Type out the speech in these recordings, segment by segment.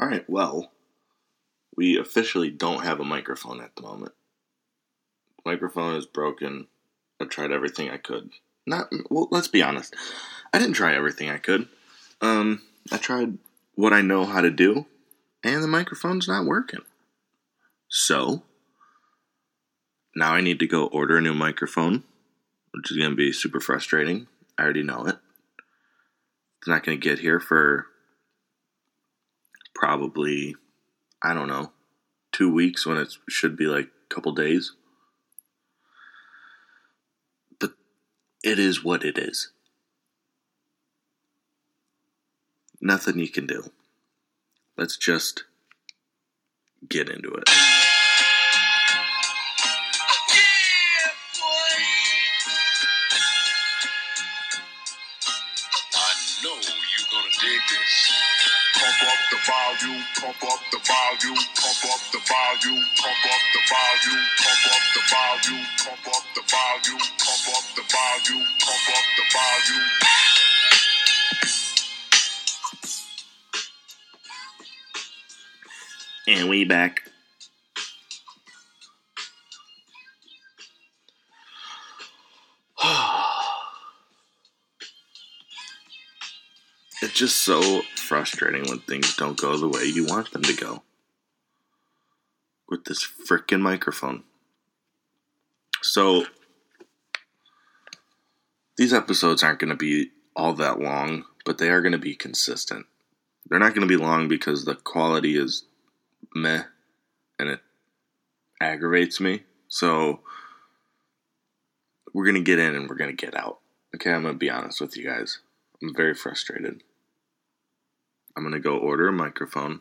All right, well, we officially don't have a microphone at the moment. Microphone is broken. I tried everything I could. Not well, let's be honest. I didn't try everything I could. Um, I tried what I know how to do, and the microphone's not working. So, now I need to go order a new microphone, which is going to be super frustrating. I already know it. It's not going to get here for probably, I don't know, two weeks when it should be like a couple days. But it is what it is. Nothing you can do. Let's just get into it. Pump up the volume, pump up the volume, pump up the volume, pump up the volume, pump up the volume, pump up the volume, pump up the volume. And we back. It's just so frustrating when things don't go the way you want them to go. With this freaking microphone. So, these episodes aren't going to be all that long, but they are going to be consistent. They're not going to be long because the quality is meh and it aggravates me. So we're going to get in and we're going to get out. Okay, I'm going to be honest with you guys. I'm very frustrated. I'm going to go order a microphone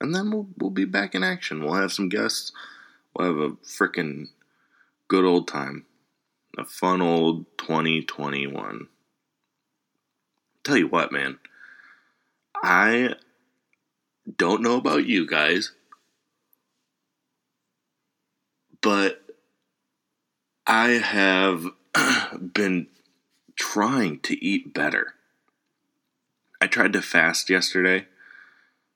and then we'll we'll be back in action. We'll have some guests. We'll have a freaking good old time. A fun old 2021. Tell you what, man. I don't know about you guys, but I have been trying to eat better. I tried to fast yesterday,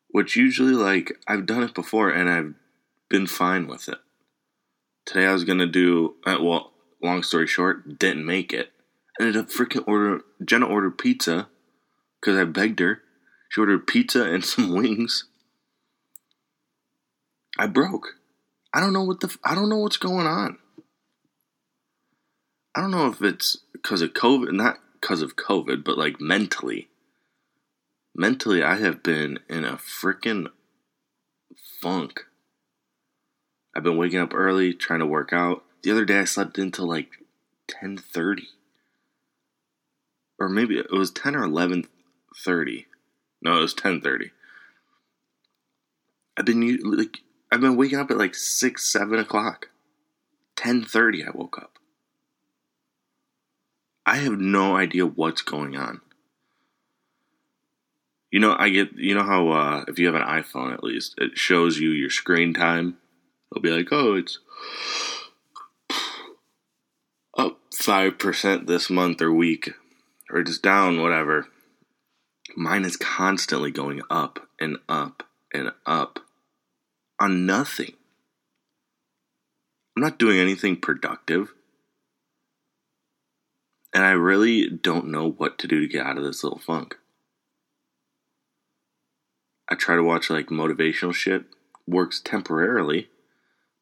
which usually, like, I've done it before and I've been fine with it. Today I was gonna do, uh, well, long story short, didn't make it. Ended up freaking order. Jenna ordered pizza because I begged her. She ordered pizza and some wings. I broke. I don't know what the I don't know what's going on. I don't know if it's because of COVID, not because of COVID, but like mentally. Mentally, I have been in a freaking funk. I've been waking up early, trying to work out. The other day, I slept until like ten thirty, or maybe it was ten or eleven thirty. No, it was ten thirty. I've been like I've been waking up at like six, seven o'clock. Ten thirty, I woke up. I have no idea what's going on. You know, I get you know how uh, if you have an iPhone at least, it shows you your screen time. It'll be like, oh, it's up five percent this month or week, or just down, whatever. Mine is constantly going up and up and up on nothing. I'm not doing anything productive. And I really don't know what to do to get out of this little funk. I try to watch like motivational shit, works temporarily,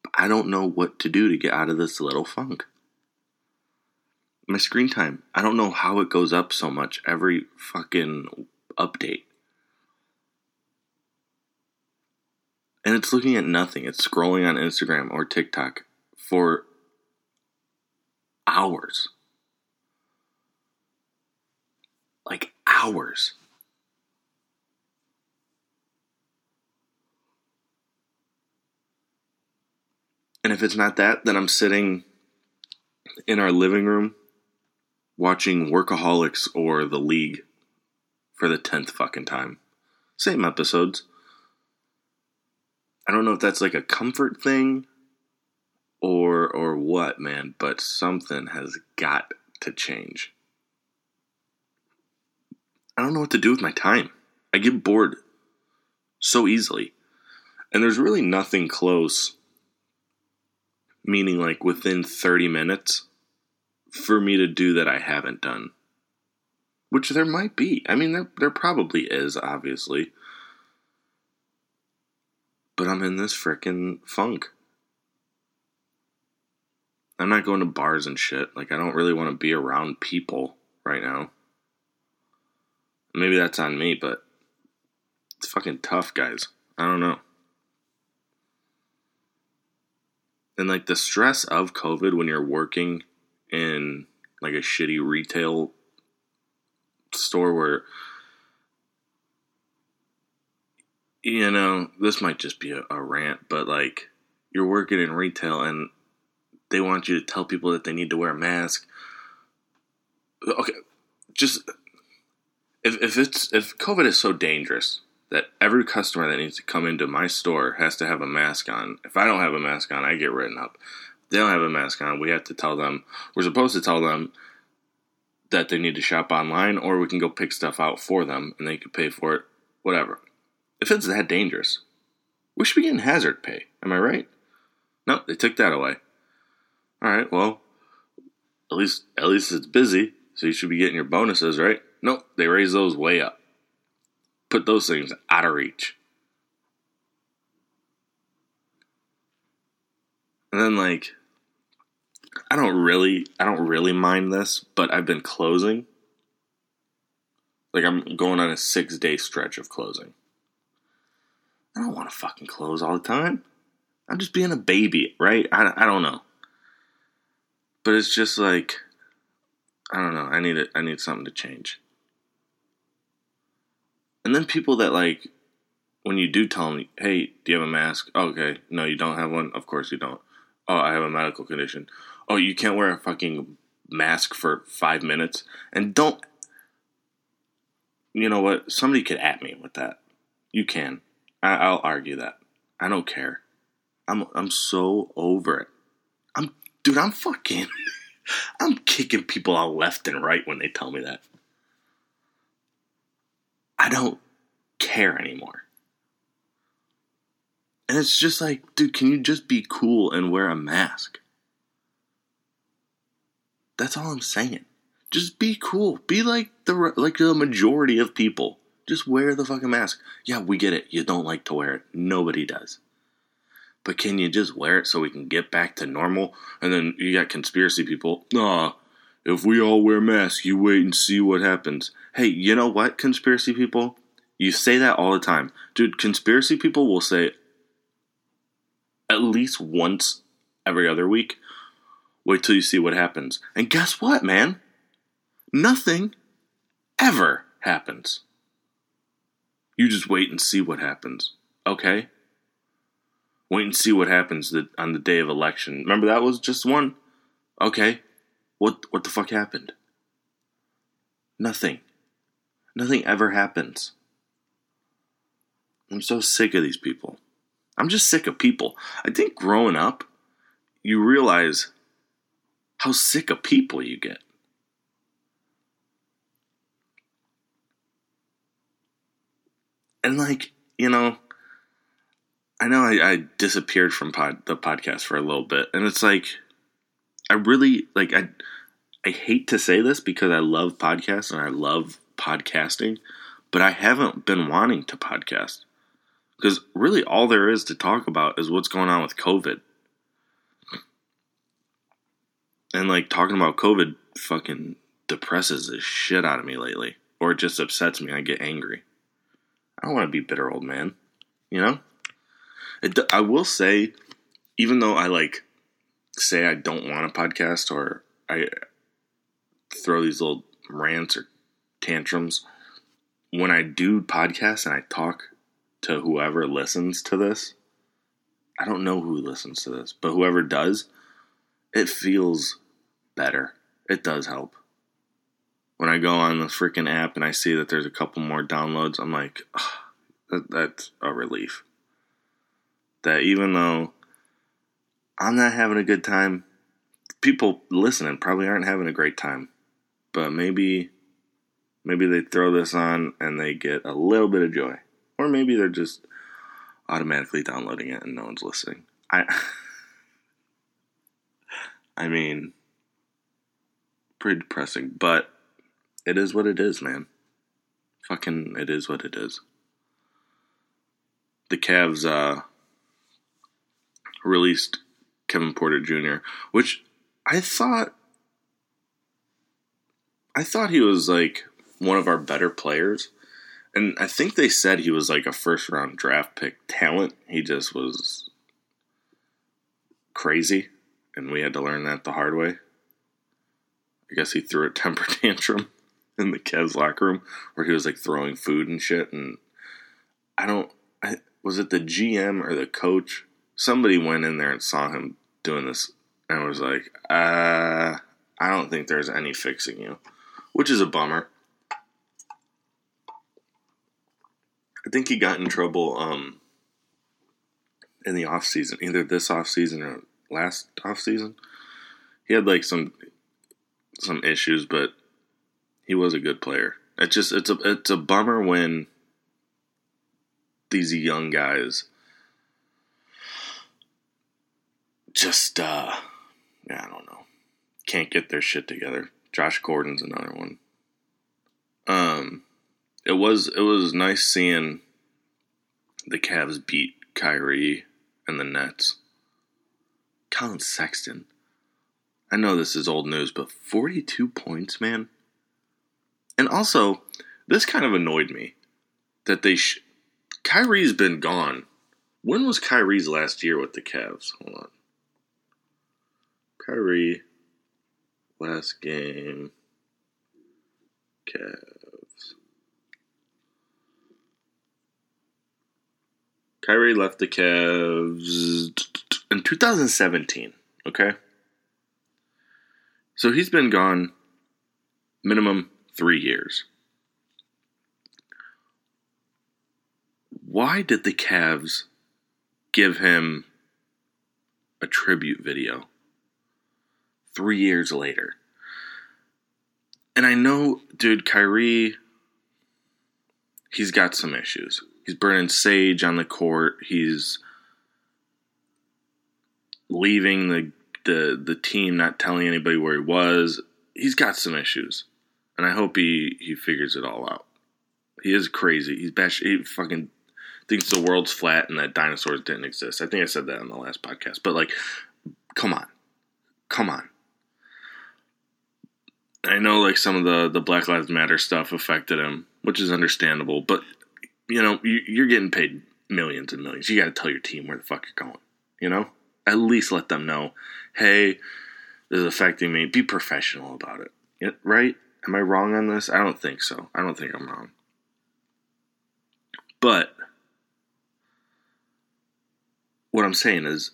but I don't know what to do to get out of this little funk. My screen time, I don't know how it goes up so much every fucking update. And it's looking at nothing. It's scrolling on Instagram or TikTok for hours. Like hours. And if it's not that, then I'm sitting in our living room watching Workaholics or The League for the 10th fucking time. Same episodes. I don't know if that's like a comfort thing or or what, man, but something has got to change. I don't know what to do with my time. I get bored so easily. And there's really nothing close, meaning like within 30 minutes, for me to do that I haven't done. Which there might be. I mean, there, there probably is, obviously. But I'm in this frickin' funk. I'm not going to bars and shit. Like, I don't really want to be around people right now. Maybe that's on me, but it's fucking tough, guys. I don't know. And like the stress of COVID when you're working in like a shitty retail store where you know, this might just be a, a rant, but like you're working in retail and they want you to tell people that they need to wear a mask. Okay, just if if it's if COVID is so dangerous that every customer that needs to come into my store has to have a mask on. If I don't have a mask on, I get written up. If they don't have a mask on, we have to tell them. We're supposed to tell them that they need to shop online, or we can go pick stuff out for them and they can pay for it. Whatever. If it's that dangerous, we should be getting hazard pay. Am I right? No, they took that away. All right, well, at least at least it's busy, so you should be getting your bonuses, right? Nope, they raise those way up. Put those things out of reach. And then like I don't really I don't really mind this, but I've been closing. Like I'm going on a 6-day stretch of closing. I don't want to fucking close all the time. I'm just being a baby, right? I, I don't know. But it's just like I don't know. I need it. I need something to change. And then people that like when you do tell them, "Hey, do you have a mask?" Oh, okay, no, you don't have one. Of course you don't. Oh, I have a medical condition. Oh, you can't wear a fucking mask for five minutes. And don't. You know what? Somebody could at me with that. You can. I, I'll argue that. I don't care. I'm I'm so over it. I'm dude. I'm fucking. I'm kicking people out left and right when they tell me that. I don't care anymore. And it's just like, dude, can you just be cool and wear a mask? That's all I'm saying. Just be cool. Be like the like the majority of people. Just wear the fucking mask. Yeah, we get it. You don't like to wear it. Nobody does. But can you just wear it so we can get back to normal? And then you got conspiracy people. Nah, if we all wear masks, you wait and see what happens. Hey, you know what, conspiracy people? You say that all the time. Dude, conspiracy people will say at least once every other week, wait till you see what happens. And guess what, man? Nothing ever happens. You just wait and see what happens. Okay? Wait and see what happens on the day of election. Remember that was just one? Okay. What what the fuck happened? Nothing. Nothing ever happens. I'm so sick of these people. I'm just sick of people. I think growing up, you realize how sick of people you get. And like, you know, I know I, I disappeared from pod, the podcast for a little bit, and it's like, I really like I. I hate to say this because I love podcasts and I love podcasting, but I haven't been wanting to podcast because really all there is to talk about is what's going on with COVID. And like talking about COVID fucking depresses the shit out of me lately, or it just upsets me. I get angry. I don't want to be bitter old man, you know. It, I will say, even though I like say I don't want a podcast or I throw these little rants or tantrums, when I do podcasts and I talk to whoever listens to this, I don't know who listens to this, but whoever does, it feels better. It does help. When I go on the freaking app and I see that there's a couple more downloads, I'm like, oh, that, that's a relief. That even though I'm not having a good time, people listening probably aren't having a great time. But maybe maybe they throw this on and they get a little bit of joy. Or maybe they're just automatically downloading it and no one's listening. I I mean pretty depressing, but it is what it is, man. Fucking it is what it is. The Cavs uh released Kevin Porter Jr., which I thought I thought he was like one of our better players. And I think they said he was like a first round draft pick talent. He just was crazy, and we had to learn that the hard way. I guess he threw a temper tantrum in the Cavs locker room where he was like throwing food and shit. And I don't, I, was it the GM or the coach? Somebody went in there and saw him doing this and was like, uh, I don't think there's any fixing you, which is a bummer. I think he got in trouble um, in the off season, either this off season or last off season. He had like some some issues, but he was a good player. It's just it's a it's a bummer when these young guys just uh I don't know. Can't get their shit together. Josh Gordon's another one. Um it was it was nice seeing the Cavs beat Kyrie and the Nets. Collin Sexton. I know this is old news, but 42 points, man. And also, this kind of annoyed me that they. Sh- Kyrie's been gone. When was Kyrie's last year with the Cavs? Hold on. Kyrie, last game. Cavs. Kyrie left the Cavs in 2017. Okay. So he's been gone minimum three years. Why did the Cavs give him a tribute video three years later? And I know, dude, Kyrie, he's got some issues. He's burning sage on the court. He's leaving the the the team, not telling anybody where he was. He's got some issues, and I hope he he figures it all out. He is crazy. He's bash. He fucking thinks the world's flat and that dinosaurs didn't exist. I think I said that in the last podcast. But like, come on, come on. I know like some of the the Black Lives Matter stuff affected him, which is understandable. But you know, you, you're getting paid millions and millions. You got to tell your team where the fuck you're going. You know, at least let them know, hey, this is affecting me. Be professional about it. Right? Am I wrong on this? I don't think so. I don't think I'm wrong. But what I'm saying is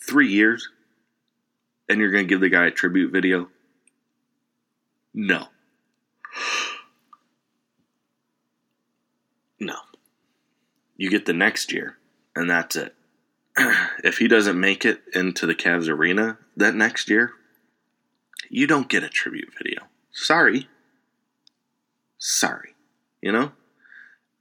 three years and you're to give the guy a tribute video? No. No. You get the next year, and that's it. if he doesn't make it into the Cavs arena that next year, you don't get a tribute video. Sorry. Sorry. You know?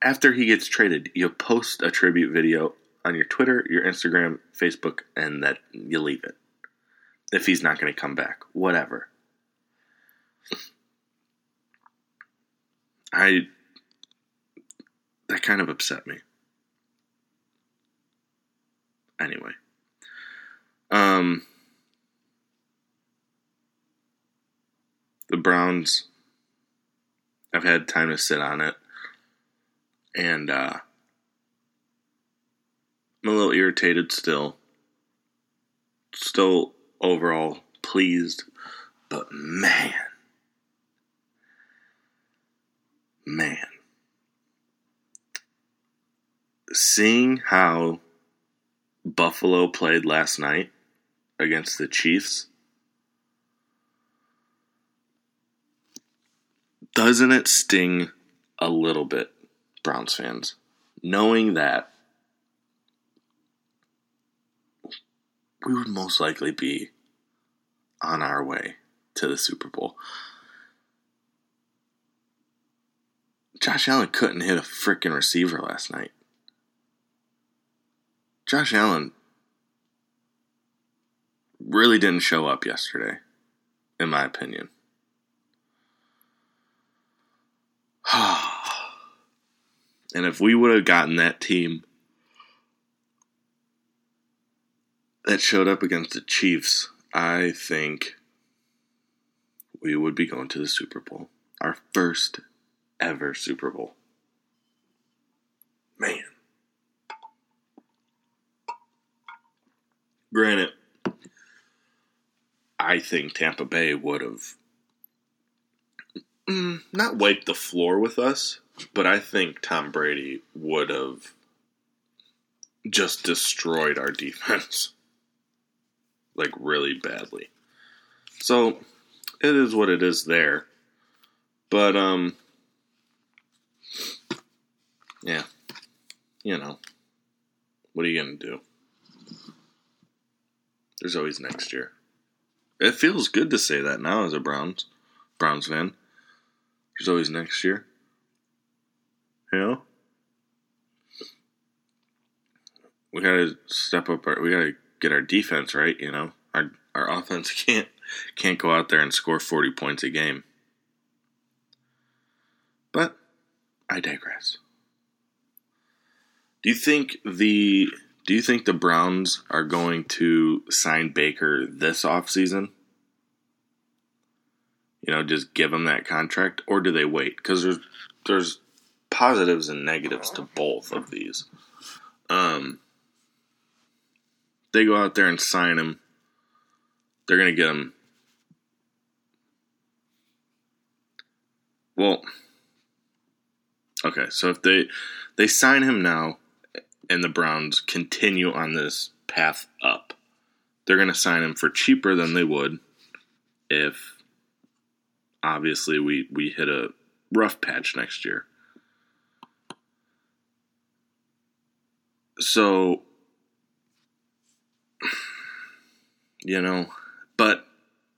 After he gets traded, you post a tribute video on your Twitter, your Instagram, Facebook, and that you leave it. If he's not going to come back, whatever. I that kind of upset me. Anyway. Um the Browns I've had time to sit on it and uh I'm a little irritated still. Still overall pleased, but man man seeing how Buffalo played last night against the Chiefs, doesn't it sting a little bit, Browns fans, knowing that we would most likely be on our way to the Super Bowl? Josh Allen couldn't hit a freaking receiver last night. Josh Allen really didn't show up yesterday, in my opinion. and if we would have gotten that team that showed up against the Chiefs, I think we would be going to the Super Bowl. Our first ever Super Bowl. Man. Granted, I think Tampa Bay would have mm, not wiped the floor with us, but I think Tom Brady would have just destroyed our defense. like, really badly. So, it is what it is there. But, um, yeah, you know, what are you going to do? There's always next year. It feels good to say that now as a Browns Browns fan. There's always next year. You know? We gotta step up our we gotta get our defense right, you know. Our our offense can't can't go out there and score forty points a game. But I digress. Do you think the do you think the Browns are going to sign Baker this offseason? You know, just give him that contract, or do they wait? Because there's there's positives and negatives to both of these. Um, they go out there and sign him. They're gonna get him. Well, okay. So if they they sign him now, and the Browns continue on this path up, they're going to sign him for cheaper than they would if obviously we, we hit a rough patch next year. So, you know, but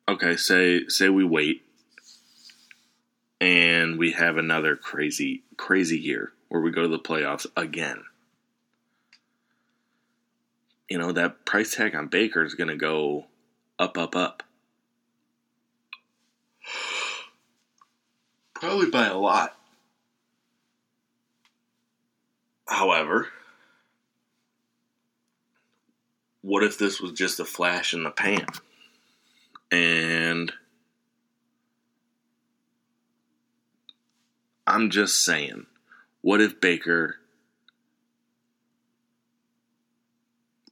okay, say say we wait and we have another crazy crazy year where we go to the playoffs again you know, that price tag on Baker is going to go up, up, up. Probably by a lot. However, what if this was just a flash in the pan? And I'm just saying, what if Baker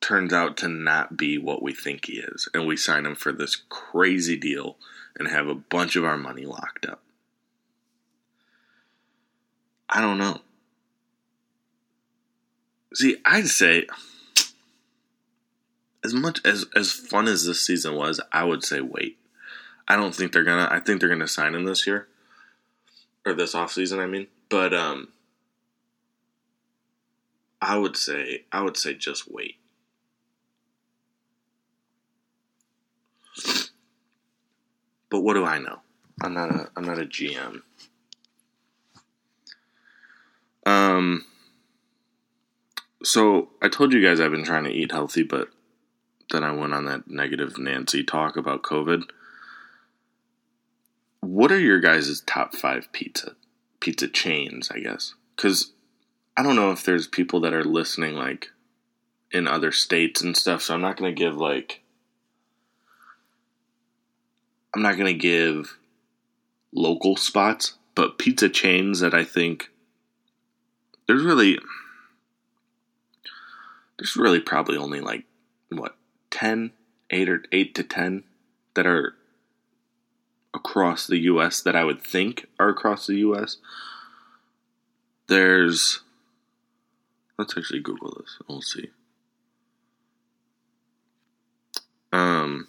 turns out to not be what we think he is, and we sign him for this crazy deal and have a bunch of our money locked up. I don't know. See, I'd say as much as as fun as this season was, I would say wait. I don't think they're gonna I think they're gonna sign him this year. Or this off season, I mean. But um I would say I would say just wait. But what do I know? I'm not a I'm not a GM. Um so I told you guys I've been trying to eat healthy, but then I went on that negative Nancy talk about COVID. What are your guys' top five pizza pizza chains, I guess? Because I don't know if there's people that are listening like in other states and stuff, so I'm not gonna give like I'm not going to give local spots, but pizza chains that I think there's really there's really probably only like what 10 8 or 8 to 10 that are across the US that I would think are across the US there's let's actually google this we'll see. Um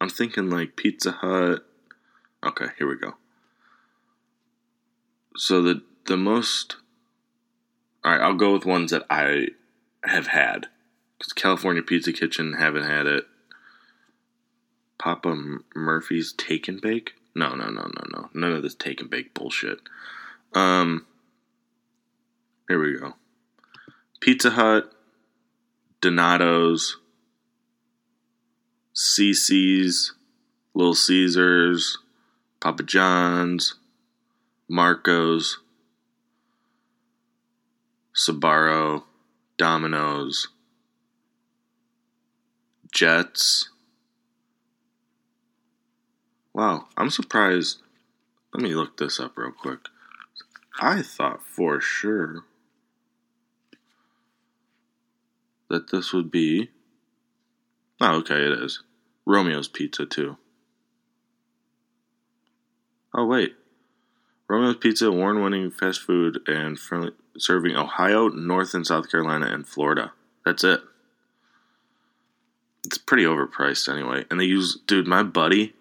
I'm thinking like Pizza Hut. Okay, here we go. So the the most all right, I'll go with ones that I have had. Cause California Pizza Kitchen haven't had it. Papa Murphy's Take and Bake? No, no, no, no, no. None of this Take and Bake bullshit. Um, here we go. Pizza Hut, Donato's, Cici's, Little Caesars, Papa John's, Marco's, Sbarro, Domino's, Jets. Wow, I'm surprised. Let me look this up real quick. I thought for sure that this would be. Oh, okay, it is. Romeo's Pizza, too. Oh, wait. Romeo's Pizza, award winning fast food and friendly, serving Ohio, North and South Carolina, and Florida. That's it. It's pretty overpriced anyway. And they use, dude, my buddy,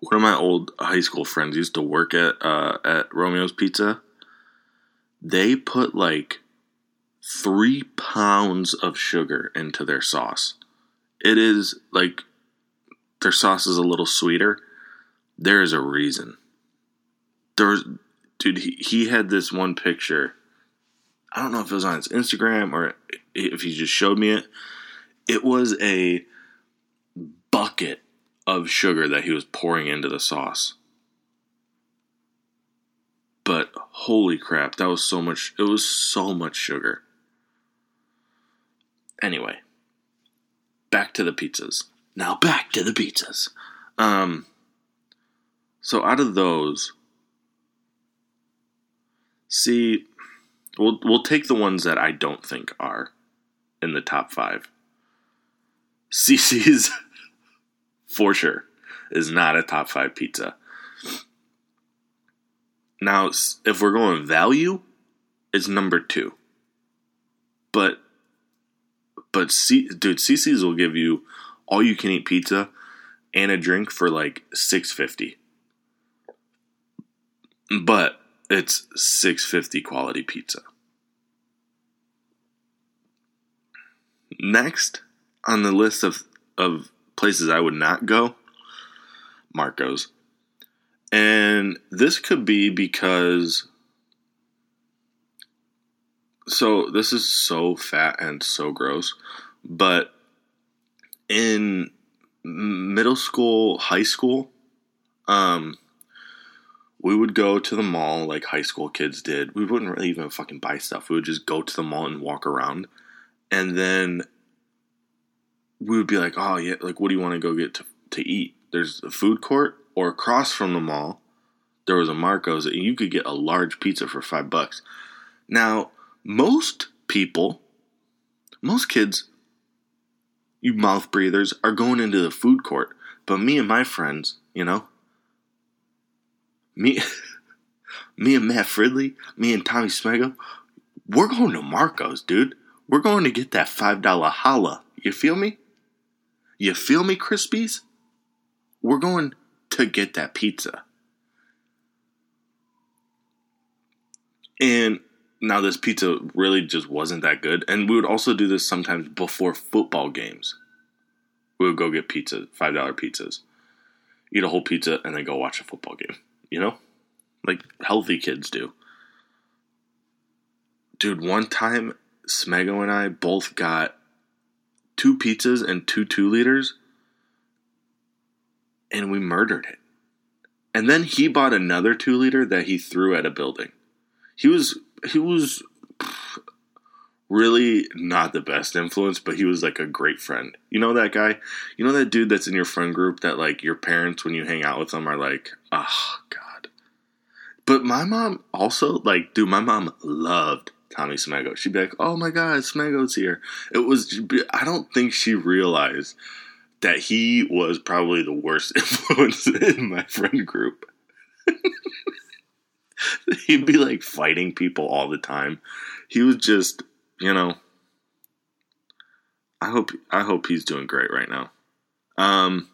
one of my old high school friends used to work at uh, at Romeo's Pizza. They put like three pounds of sugar into their sauce. It is like their sauce is a little sweeter. There is a reason. There's, dude, he, he had this one picture. I don't know if it was on his Instagram or if he just showed me it. It was a bucket of sugar that he was pouring into the sauce. But holy crap, that was so much, it was so much sugar. Anyway, back to the pizzas. Now back to the pizzas. Um, so out of those, see, we'll we'll take the ones that I don't think are in the top five. Cici's for sure is not a top five pizza. Now, if we're going value, it's number two. But, but C, dude, Cici's will give you all you can eat pizza and a drink for like six fifty. But it's six fifty quality pizza. Next on the list of of places I would not go, Marco's. And this could be because so this is so fat and so gross, but in middle school, high school, um we would go to the mall like high school kids did. We wouldn't really even fucking buy stuff. We would just go to the mall and walk around. And then we would be like, "Oh, yeah, like what do you want to go get to to eat?" There's a food court or across from the mall, there was a Marco's and you could get a large pizza for 5 bucks. Now, most people, most kids you mouth breathers are going into the food court, but me and my friends, you know, me, me and Matt Fridley, me and Tommy Smego, we're going to Marco's, dude. We're going to get that five dollar holla. You feel me? You feel me, Krispies? We're going to get that pizza. And now this pizza really just wasn't that good. And we would also do this sometimes before football games. We would go get pizza, $5 pizzas, eat a whole pizza, and then go watch a football game. You know? Like healthy kids do. Dude, one time, Smego and I both got two pizzas and two two liters, and we murdered it. And then he bought another two liter that he threw at a building. He was he was really not the best influence, but he was like a great friend. You know that guy? You know that dude that's in your friend group that like your parents when you hang out with them are like, oh god. But my mom also like, dude, my mom loved Tommy Smego. She'd be like, "Oh my God, Smego's here." It was. I don't think she realized that he was probably the worst influence in my friend group. He'd be like fighting people all the time. He was just, you know. I hope I hope he's doing great right now. Um,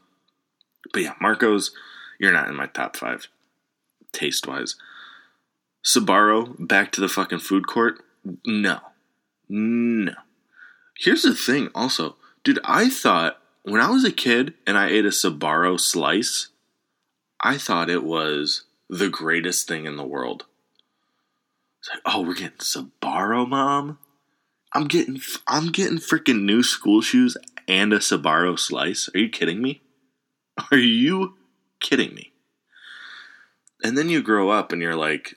but yeah, Marco's, you're not in my top five, taste wise. Sbarro back to the fucking food court. No. No. Here's the thing also. Dude, I thought when I was a kid and I ate a Sbarro slice, I thought it was the greatest thing in the world. It's like, oh, we're getting Sbarro, mom? I'm getting I'm getting freaking new school shoes and a Sbarro slice. Are you kidding me? Are you kidding me? And then you grow up and you're like,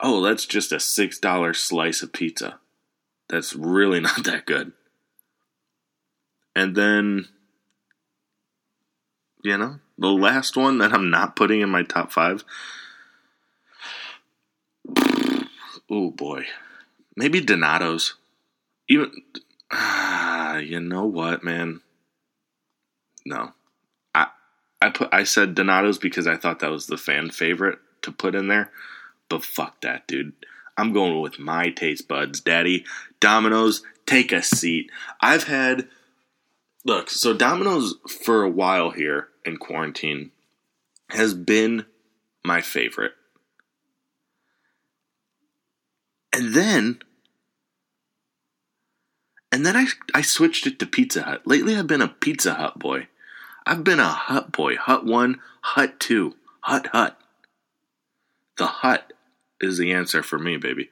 "Oh, that's just a $6 slice of pizza." That's really not that good. And then you know, the last one that I'm not putting in my top 5 Oh boy. Maybe Donato's. Even ah, you know what, man? No. I I put I said Donato's because I thought that was the fan favorite to put in there. But fuck that, dude. I'm going with my taste buds, daddy. Domino's, take a seat. I've had Look, so Domino's for a while here in quarantine has been my favorite. And then and then I I switched it to Pizza Hut. Lately I've been a Pizza Hut boy. I've been a Hut boy. Hut 1, Hut 2, Hut Hut. The Hut is the answer for me, baby.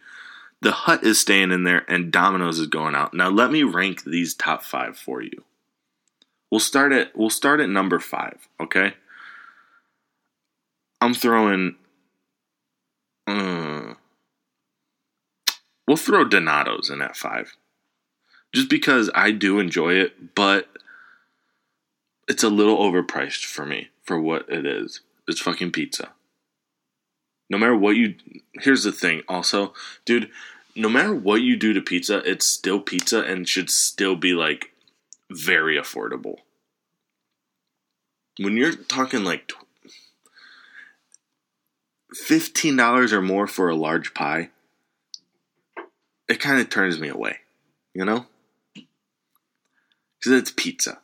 The Hut is staying in there and Domino's is going out. Now let me rank these top 5 for you. We'll start at we'll start at number 5, okay? I'm throwing uh, We'll throw Donato's in at five. Just because I do enjoy it, but it's a little overpriced for me for what it is. It's fucking pizza. No matter what you here's the thing also, dude, no matter what you do to pizza, it's still pizza and should still be like very affordable. When you're talking like $15 or more for a large pie, it kind of turns me away, you know? Because it's pizza.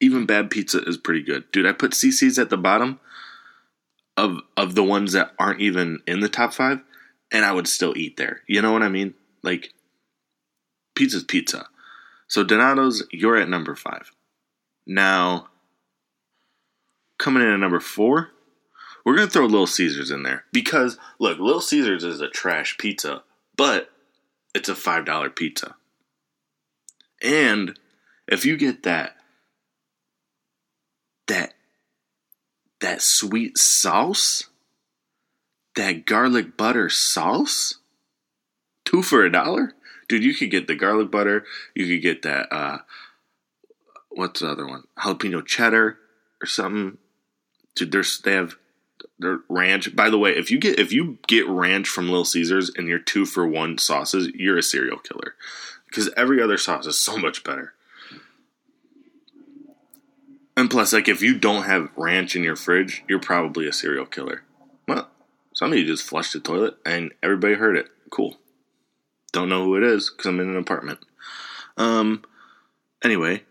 Even bad pizza is pretty good. Dude, I put Cici's at the bottom of of the ones that aren't even in the top five, and I would still eat there. You know what I mean? Like, pizza's pizza. So Donato's, you're at number five. Now, coming in at number four, we're gonna throw Little Caesars in there because look, Little Caesars is a trash pizza, but it's a $5 pizza. And if you get that that that sweet sauce, that garlic butter sauce, two for a dollar, dude. You could get the garlic butter. You could get that. uh What's the other one? Jalapeno cheddar or something. Dude, there's they have their ranch. By the way, if you get if you get ranch from Little Caesars and you're two for one sauces, you're a serial killer because every other sauce is so much better. And plus, like if you don't have ranch in your fridge, you're probably a serial killer. Well, somebody just flushed the toilet and everybody heard it. Cool. Don't know who it is because I'm in an apartment. Um. Anyway,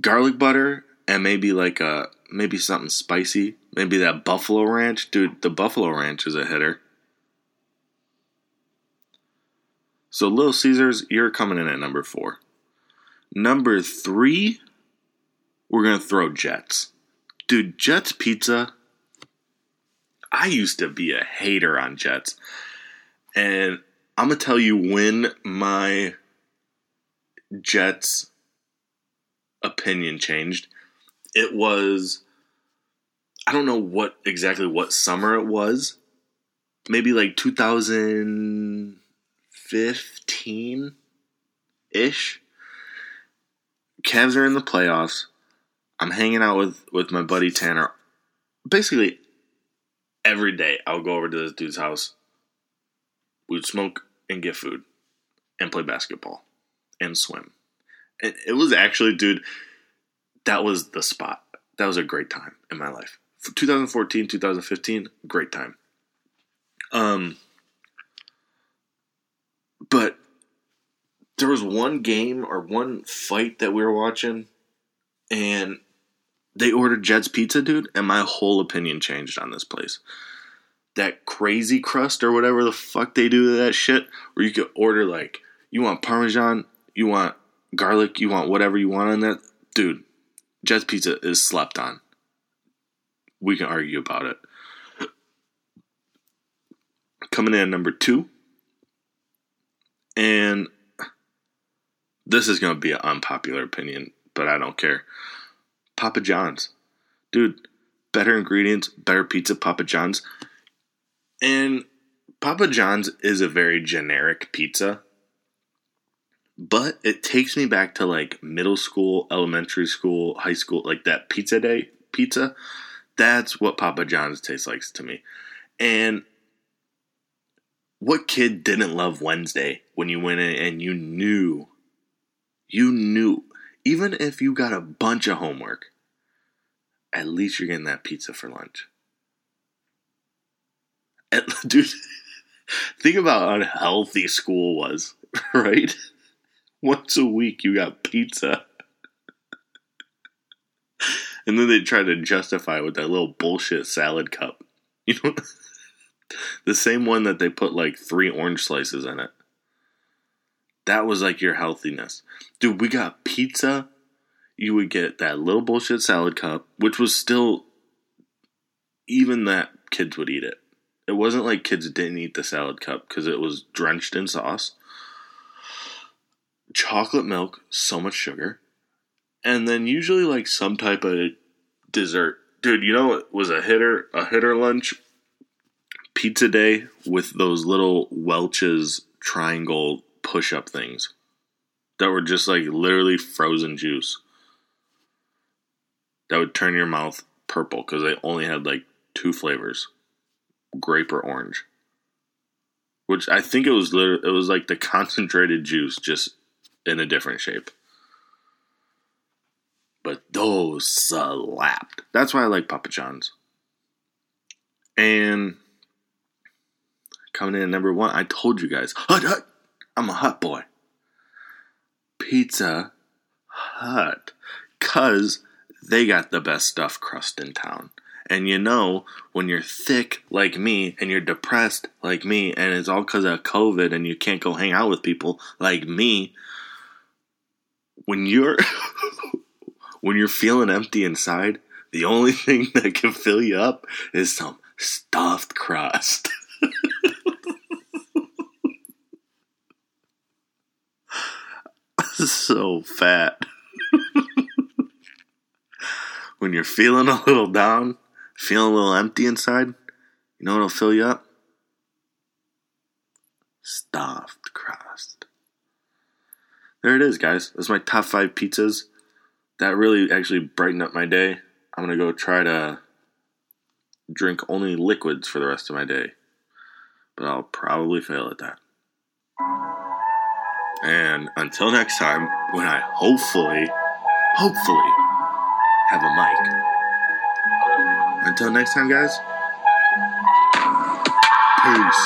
garlic butter and maybe like a maybe something spicy. Maybe that buffalo ranch, dude. The buffalo ranch is a hitter. So Little Caesars, you're coming in at number four. Number three, we're gonna throw Jets. Dude, Jets Pizza. I used to be a hater on Jets. And I'm gonna tell you when my Jets opinion changed. It was I don't know what exactly what summer it was. Maybe like 2015 ish. Cavs are in the playoffs. I'm hanging out with with my buddy Tanner. Basically, every day I'll go over to this dude's house. We'd smoke and get food, and play basketball, and swim. And it was actually, dude, that was the spot. That was a great time in my life. 2014, 2015, great time. Um, but there was one game or one fight that we were watching, and they ordered Jet's Pizza, dude, and my whole opinion changed on this place. That crazy crust or whatever the fuck they do to that shit, where you could order like you want Parmesan, you want garlic, you want whatever you want on that, dude. Jets Pizza is slept on we can argue about it. Coming in at number two, And this is going to be an unpopular opinion, but I don't care. Papa John's. Dude, better ingredients, better pizza, Papa John's. And Papa John's is a very generic pizza, but it takes me back to like middle school, elementary school, high school, like that pizza day pizza. That's what Papa John's tastes like to me. And what kid didn't love Wednesday when you went in and you knew, you knew, even if you got a bunch of homework, at least you're getting that pizza for lunch. And, dude, think about how unhealthy school was, right? Once a week you got pizza. And then they try to justify it with that little bullshit salad cup. You know? the same one that they put like three orange slices in it. That was like your healthiness. Dude, we got pizza. You would get that little bullshit salad cup, which was still even that kids would eat it. It wasn't like kids didn't eat the salad cup because it was drenched in sauce. Chocolate milk, so much sugar. And then usually like some type of dessert. Dude, you know what was a hitter a hitter lunch? Pizza day with those little Welch's triangle push up things that were just like literally frozen juice that would turn your mouth purple because they only had like two flavors grape or orange. Which i think it was it was like the concentrated juice just in a different shape. But those slapped. That's why i like papa john's. And coming in at number one i told you guys hut hut! I'm a hut boy. Pizza hut. Cuz they got the best stuffed crust in town. And you know, when you're thick like me and you're depressed like me, and it's all because of COVID and you can't go hang out with people like me, when you're when you're feeling empty inside, the only thing that can fill you up is some stuffed crust. so fat when you're feeling a little down, feeling a little empty inside, you know what'll fill you up? Stuffed crust. There it is, guys. That's my top five pizzas. That really actually brightened up my day. I'm gonna go try to drink only liquids for the rest of my day. But I'll probably fail at that. And until next time, when I hopefully, hopefully, have a mic. Until next time, guys. Peace.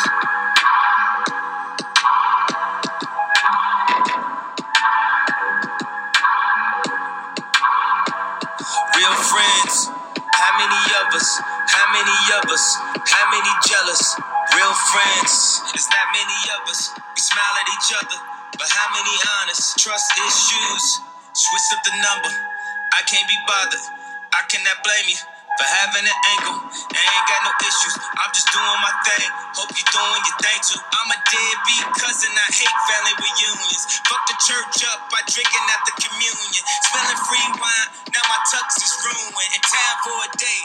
Real friends, how many of us? How many of us? How many jealous? Real friends, there's not many of us. We smile at each other, but how many honest? Trust issues, switch up the number. I can't be bothered. I cannot blame you for having an angle. I ain't got no issues. I'm just doing my thing. Hope you're doing your thing too. I'm a deadbeat cousin. I hate family reunions. Fuck the church up by drinking at the communion. Spilling free wine. Now my tux is ruined. In time for a day.